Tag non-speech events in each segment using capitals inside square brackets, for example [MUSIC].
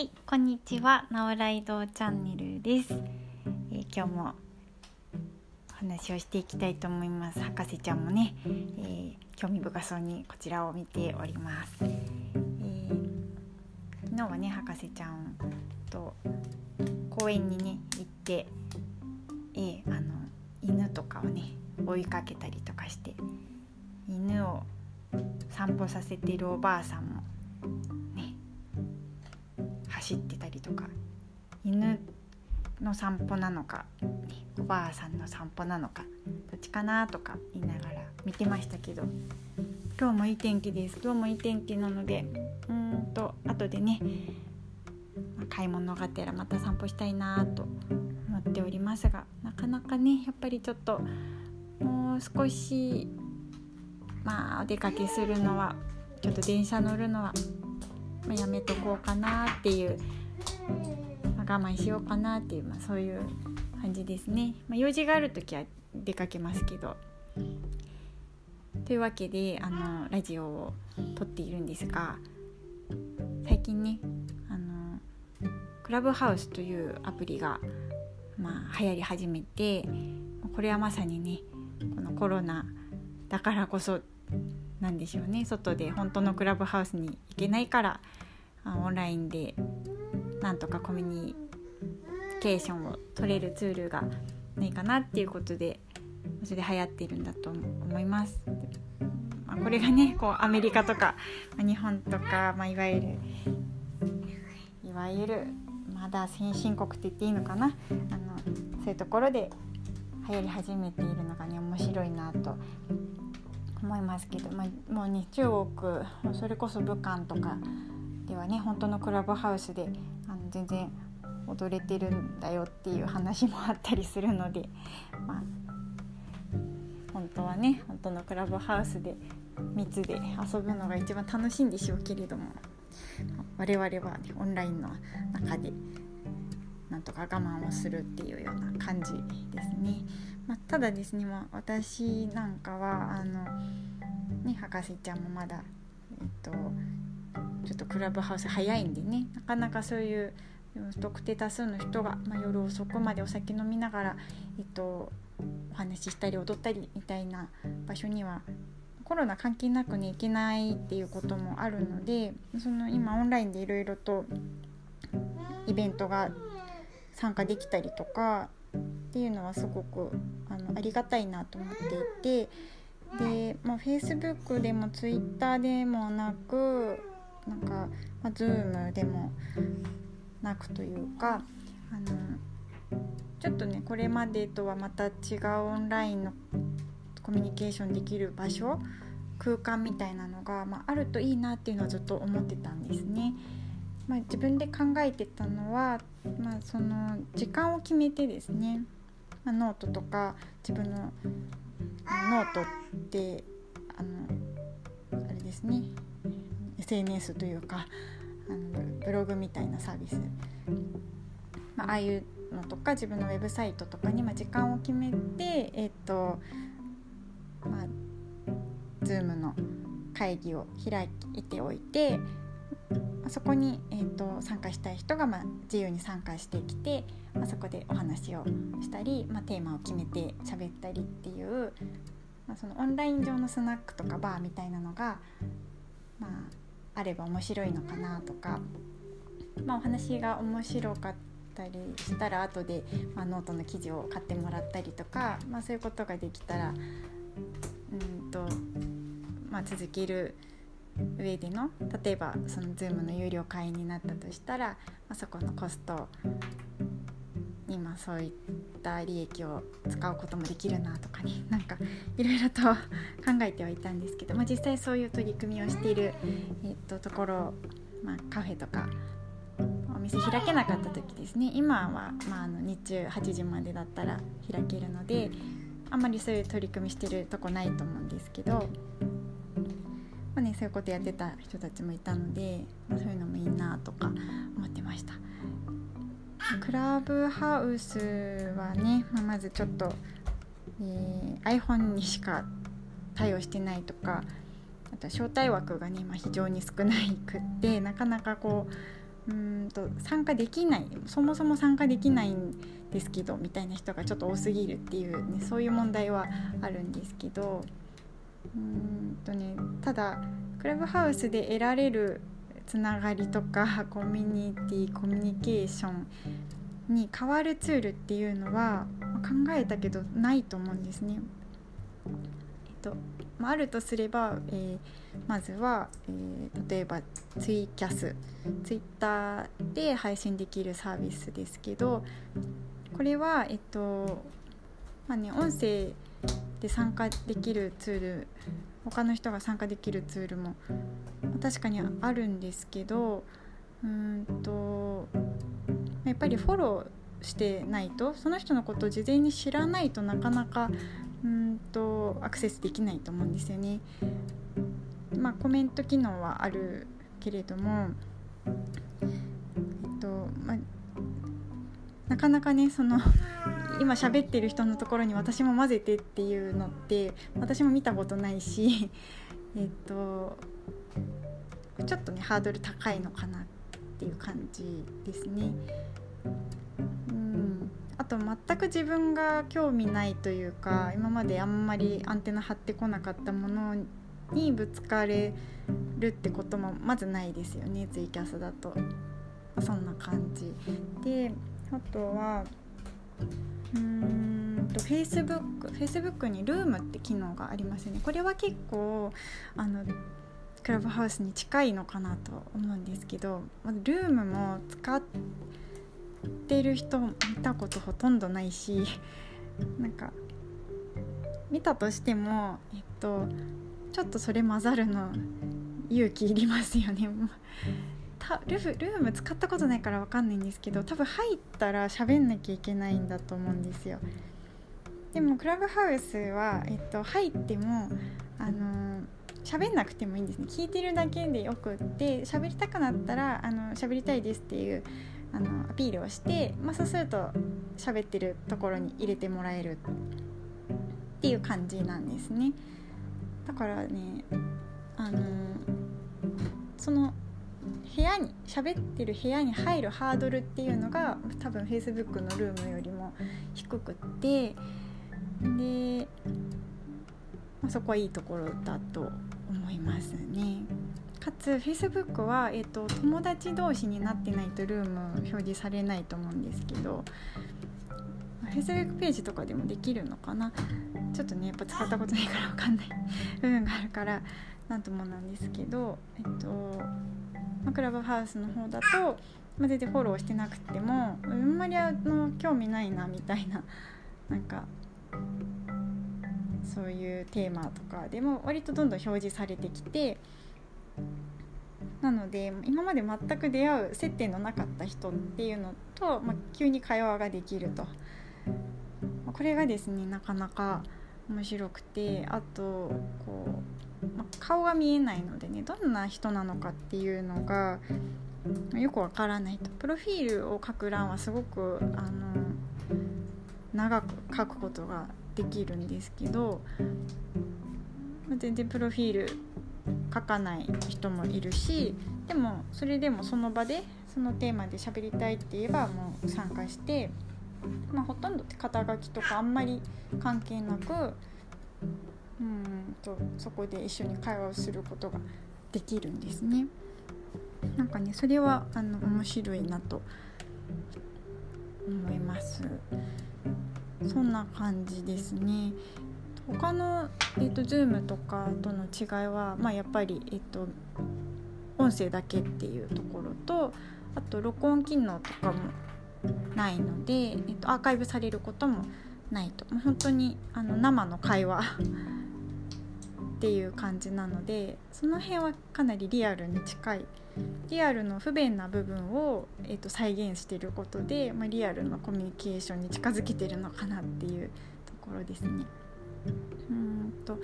はい、こんにちは、なおライドチャンネルです、えー今日もお話をしていきたいと思います。博士ちゃんもね、えー興味深そうにこちらを見ております。えー昨日はね、博士ちゃんと公園にね行って、えーあの犬とかをね追いかけたりとかして、犬を散歩させてるおばあさんも走ってたりとか犬の散歩なのか、おばあさんの散歩なのかどっちかなとか言いながら見てましたけど今日もいい天気です今日もいい天気なのでうんと後でね買い物がてらまた散歩したいなと思っておりますがなかなかねやっぱりちょっともう少しまあお出かけするのはちょっと電車乗るのは、まあ、やめとこうかなっていう、まあ我慢しようかなっていう、まあ、そういう感じですね、まあ、用事がある時は出かけますけど。というわけであのラジオを撮っているんですが最近ねあのクラブハウスというアプリが、まあ、流行り始めてこれはまさにねこのコロナだからこそなんでしょうね外で本当のクラブハウスに行けないからオンラインでなんとかコミュニケーションを取れるツールがないかなっていうことでそれで流行っているんだと思います。まあこれがねこうアメリカとか、ま日本とか、まあ、いわゆるいわゆるまだ先進国って言っていいのかなあのそういうところで流行り始めているのがね面白いなと思いますけど、まあ、もうね中国それこそ武漢とかではね本当のクラブハウスであの全然踊れてるんだよっていう話もあったりするので、まあ、本当はね本当のクラブハウスで密で遊ぶのが一番楽しいんでしょうけれども我々は、ね、オンラインの中でなんとか我慢をするっていうような感じですね。まあ、ただですね、まあ、私なんかはあの、ね、博士ちゃんもまだ、えっと、ちょっとクラブハウス早いんでねなかなかそういう不特定多数の人が、まあ、夜遅くまでお酒飲みながら、えっと、お話ししたり踊ったりみたいな場所にはコロナ関係なくね行けないっていうこともあるのでその今オンラインでいろいろとイベントが参加できたりとかっていうのはすごくあのありがたいなと思っていてで、まあ、Facebook でも Twitter でもなくなんか、まあ、Zoom でもなくというかあのちょっとねこれまでとはまた違うオンラインのコミュニケーションできる場所空間みたいなのが、まあ、あるといいなっていうのはずっと思ってたんですね。まあ、自分で考えてたのは、まあ、その時間を決めてですね、まあ、ノートとか自分のノートってあのあれですね。SNS というかあのブログみたいなサービス、まああいうのとか自分のウェブサイトとかに、ま、時間を決めてえっ、とまあ Zoom の会議を開いておいてそこに、えーと、参加したい人が、まあ、自由に参加してきて、まあ、そこでお話をしたり、まあ、テーマを決めて喋ったりっていう、まあ、そのオンライン上のスナックとかバーみたいなのが、まあ、あれば面白いのかなとか、まあ、お話が面白かったりしたら後で、まあ、ノートの記事を買ってもらったりとか、まあ、そういうことができたらうんと、まあ、続ける。上での例えばその Zoom の有料会員になったとしたら、まあ、そこのコストにまあそういった利益を使うこともできるなとかね [LAUGHS] なんかいろいろと考えてはいたんですけど、まあ、実際そういう取り組みをしている、えっと、ところ、まあ、カフェとかお店開けなかった時ですね今は、まあ、あの日中8時までだったら開けるのであんまりそういう取り組みしてるとこないと思うんですけど。まあね、そういうことやってた人たちもいたので、まあ、そういうのもいいなとか思ってました。クラブハウスはね、まあ、まずちょっと、えー、iPhone にしか対応してないとかあと招待枠がね、まあ、非常に少ないくってなかなかこううんと参加できないそもそも参加できないんですけどみたいな人がちょっと多すぎるっていう、ね、そういう問題はあるんですけどうんとねただクラブハウスで得られるつながりとか [LAUGHS] コミュニティコミュニケーションに変わるツールっていうのは考えたけどないと思うんですね。えっとあ、あるとすれば、えー、まずは、えー、例えばツイキャスツイッターで配信できるサービスですけどこれはえっとまあね音声で参加できるツール他の人が参加できるツールも確かにあるんですけどうんとやっぱりフォローしてないとその人のことを事前に知らないとなかなかうんとアクセスできないと思うんですよね。まあ、コメント機能はあるけれども、えっとまあ、なかなかねその今喋ってる人のところに私も混ぜてっていうのって私も見たことないし [LAUGHS] えっとちょっとねハードル高いのかなっていう感じですね。うんあと全く自分が興味ないというか今まであんまりアンテナ張ってこなかったものにぶつかれるってこともまずないですよねツイキャスだと。そんな感じであとはうんと Facebook, Facebook にルームって機能がありますよね。これは結構あのクラブハウスに近いのかなと思うんですけどルームも使ってる人見たことほとんどないし [LAUGHS] なんか見たとしてもえっとちょっとそれ混ざるの勇気いりますよね。たルルーム使ったことないから分かんないんですけど多分入ったら喋んなきゃいけないんだと思うんですよ。でもクラブハウスは、えっと、入ってもあの喋んなくてもいいんですね。聞いてるだけでよくって喋りたくなったらあの喋りたいですっていうあのアピールをして、まあ、そうすると喋ってるところに入れてもらえるっていう感じなんですね。だからねあのその部屋に喋ってる部屋に入るハードルっていうのが多分 Facebook のルームよりも低くってで、まあ、そこはいいところだと思いますね。かつ Facebook は、えーと、友達同士になってないとルーム表示されないと思うんですけど Facebook ページとかでもできるのかな？ちょっとねやっぱ使ったことないから分かんない部分があるからなんともなんですけどえっとまあ、クラブハウスの方だと、まあ、全然フォローしてなくてもあんまりあの興味ないなみたいななんかそういうテーマとかでも割とどんどん表示されてきてなので今まで全く出会う接点のなかった人っていうのと、まあ、急に会話ができると。これがですねなかなか面白くてあとこう、まあ、顔が見えないのでねどんな人なのかっていうのがよくわからないと。プロフィールを書く欄はすごくあの長く書くことができるんですけど全然プロフィール書かない人もいるしでもそれでもその場でそのテーマで喋りたいって言えばもう参加してまあ、ほとんど肩書きとかあんまり関係なくうんとそこで一緒に会話をすることができるんですね。なんかねそれはあの面白いなと思います。そんな感じですね。他の、えーと、Zoom とかとの違いは、まあ、やっぱり、えーと音声だけっていうところとあと録音機能とかもないので、えっと、アーカイブされることもないともう本当にあの生の会話 [LAUGHS] っていう感じなのでその辺はかなりリアルに近いリアルの不便な部分を、えっと、再現してることで、まあ、リアルのコミュニケーションに近づけてるのかなっていうところですね。うんと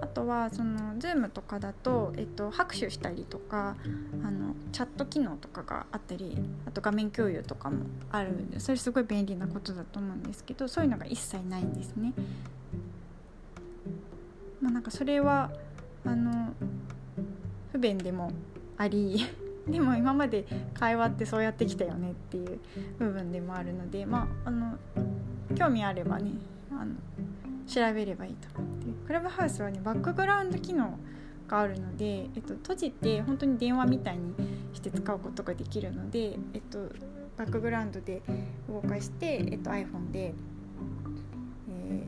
あとはその Zoom とかだと、えっと、拍手したりとかあのチャット機能とかがあったりあと画面共有とかもあるんでそれすごい便利なことだと思うんですけどそういうのが一切ないんですね。まあ、なんかそれはあの不便でもあり [LAUGHS] でも今まで会話ってそうやってきたよねっていう部分でもあるのでまああの興味あればねあの調べればいいと思ってクラブハウスはねバックグラウンド機能があるので、えっと、閉じて本当に電話みたいにして使うことができるので、えっと、バックグラウンドで動かして、えっと、iPhone で、え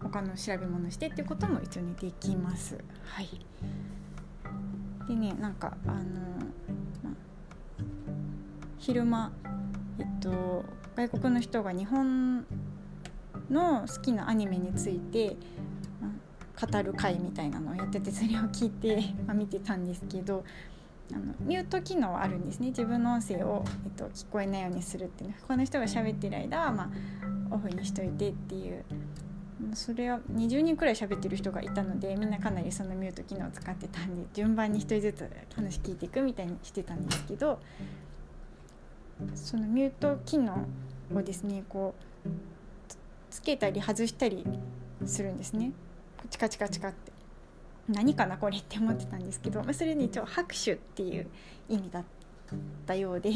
ー、他の調べ物してっていうことも一応ねできます。はい、でねなんかあの、ま昼間えっと外国の人が日本の好きなアニメについて語る会みたいなのをやっててそれを聞いて、[LAUGHS] ま、見てたんですけどあのミュート機能あるんですね。自分の音声を、えっと、聞こえないようにするっていうの。他の人が喋ってる間は、まあ、オフにしといてっていう。それは20人くらい喋ってる人がいたのでみんなかなりそのミュート機能を使ってたんで順番に1人ずつ話聞いていくみたいにしてたんですけどそのミュート機能をですねこうつけたり外したりするんですね。チカチカチカって何かなこれって思ってたんですけど、まあ、それに一応拍手っていう意味だったようで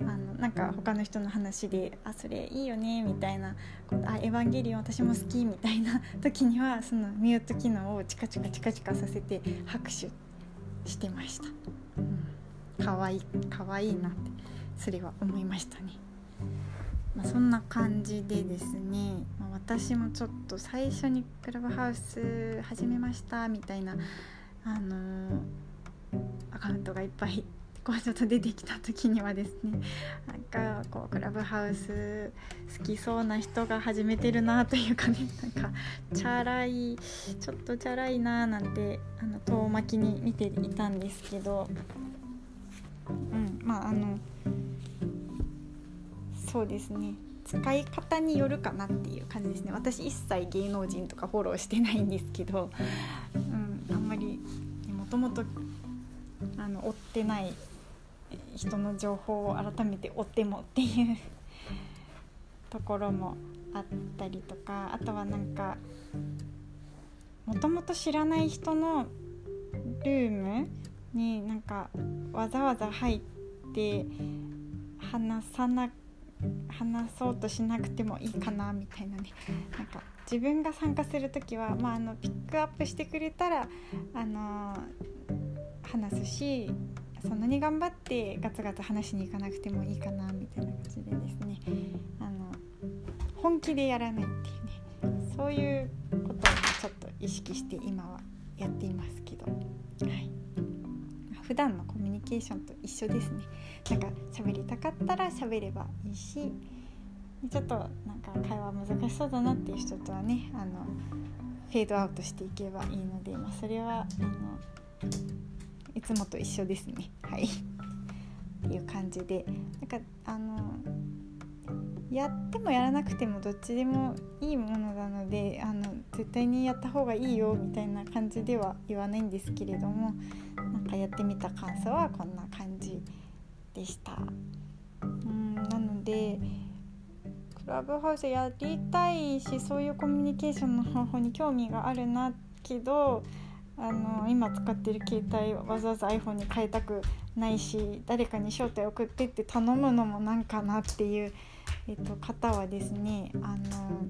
あのなんか他の人の話で「あそれいいよね」みたいな「あエヴァンゲリオン私も好き」みたいな時にはそのミュート機能をチカチカチカチカさせて拍手してました。うん、かわいいかわいいなってそれは思いましたね。まあ、そんな感じでですね、まあ、私もちょっと最初にクラブハウス始めましたみたいな、あのー、アカウントがいっぱい [LAUGHS] こうちょっと出てきた時にはですねなんかこうクラブハウス好きそうな人が始めてるなというかね [LAUGHS] なんかチャラいちょっとチャラいななんてあの遠巻きに見ていたんですけど、うん、まああのそうですね。使い方によるかなっていう感じですね。私一切芸能人とかフォローしてないんですけど、うん、あんまりもともと追ってない人の情報を改めて追ってもっていう [LAUGHS] ところもあったりとかあとはなんかもともと知らない人のルームになんかわざわざ入って話さなく話そうとしなくてもいいかなみたいなね。なんか自分が参加する時は、まあ、あのピックアップしてくれたら、あの話すしそんなに頑張ってガツガツ話しに行かなくてもいいかなみたいな感じでですね。あの本気でやらないっていうね。そういうことをちょっと意識して今はやっていますけど。はい。普段のコミケーションと一緒ですね。なんか喋りたかったら喋ればいいしちょっとなんか会話難しそうだなっていう人とはねあのフェードアウトしていけばいいので、まあ、それはあのいつもと一緒ですね。はい。っていう感じで。なんかあのやってもやらなくてもどっちでもいいものなのであの絶対にやった方がいいよみたいな感じでは言わないんですけれどもかやってみた感想はこんな感じでした。うんなのでクラブハウスやりたいしそういうコミュニケーションの方法に興味があるなけどあの今使ってる携帯わざわざ iPhone に変えたくないし誰かに招待送ってって頼むのもなんかなっていうえっと、方はですねあの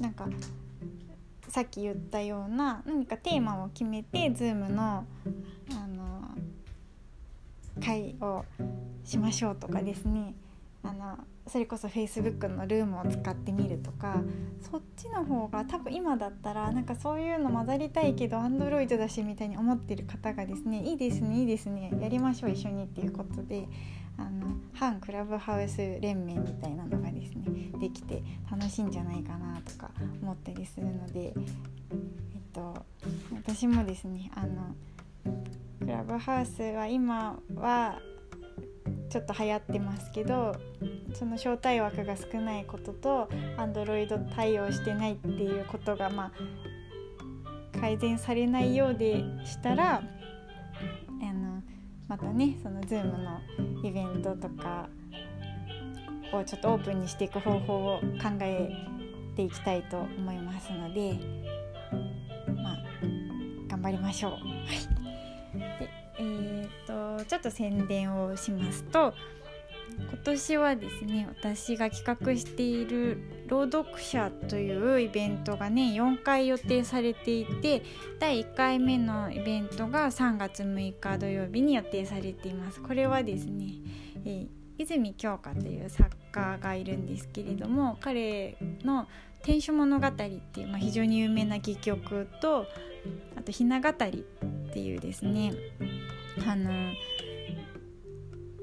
なんかさっき言ったような何かテーマを決めて Zoom のあの会をしましょうとかですね。あのそれこそ Facebook のルームを使ってみるとかそっちの方が多分今だったらなんかそういうの混ざりたいけど Android だしみたいに思ってる方がですねいいですねいいですねやりましょう一緒にっていうことであの反クラブハウス連盟みたいなのがですねできて楽しいんじゃないかなとか思ったりするので、えっと、私もですねあのクラブハウスは今はちょっと流行ってますけどその招待枠が少ないことと Android 対応してないっていうことがまあ改善されないようでしたらまたねその Zoom のイベントとかをちょっとオープンにしていく方法を考えていきたいと思いますのでまあ頑張りましょう。はいとちょっと宣伝をしますと今年はですね私が企画している朗読者というイベントがね4回予定されていて第1回目のイベントが3月6日土曜日に予定されています。これはですね、えー、泉鏡花という作家がいるんですけれども彼の「天守物語」っていう、まあ、非常に有名な戯曲とあと「ひな語」っていうですねあの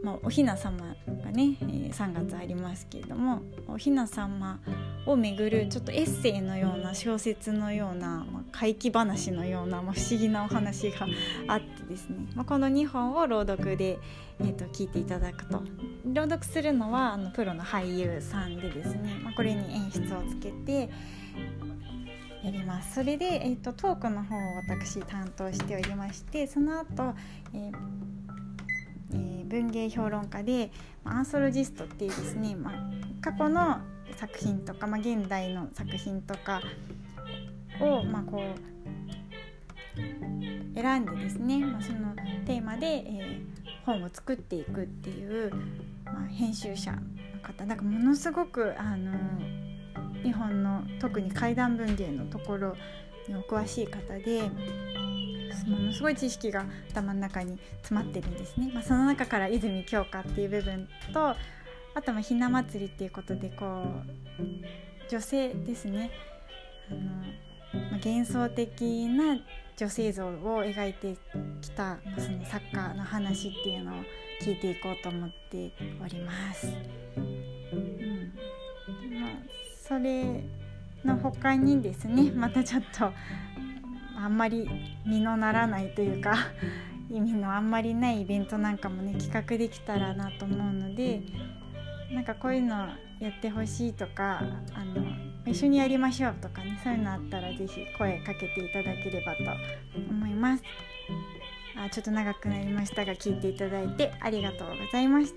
まあ、おひな様がね、えー、3月ありますけれどもおひな様をめぐるちょっとエッセイのような小説のような、まあ、怪奇話のような、まあ、不思議なお話があってですね、まあ、この2本を朗読で、えーと、聞いていただくと。朗読するのはあのプロの俳優さんでですね、まあ、これに演出をつけてやります。それで、えーと、トークの方を私担当しておりましてその後、えー、文芸評論家でアンソロジストっていうですね、まあ、過去の作品とか、まあ、現代の作品とかを、まあ、こう選んでですね、まあ、そのテーマで、えー、本を作っていくっていう、まあ、編集者の方。なんかものすごくあの日本の特に怪談文芸のところにお詳しい方でものすごい知識が頭の中に詰まってるんですね、まあ、その中から泉鏡花っていう部分とあとまひな祭りっていうことでこう女性ですね。あの、まあ、幻想的な女性像を描いてきた、まあ、その作家の話っていうのを聞いていこうと思っております。うん。まあ、それの他にですねまたちょっとあんまり実のならないというか [LAUGHS] 意味のあんまりないイベントなんかもね企画できたらなと思うのでなんかこういうのやってほしいとかあの一緒にやりましょうとかねそういうのあったら是非声かけていただければと思います。あちょっと長くなりましたが聞いていただいてありがとうございました。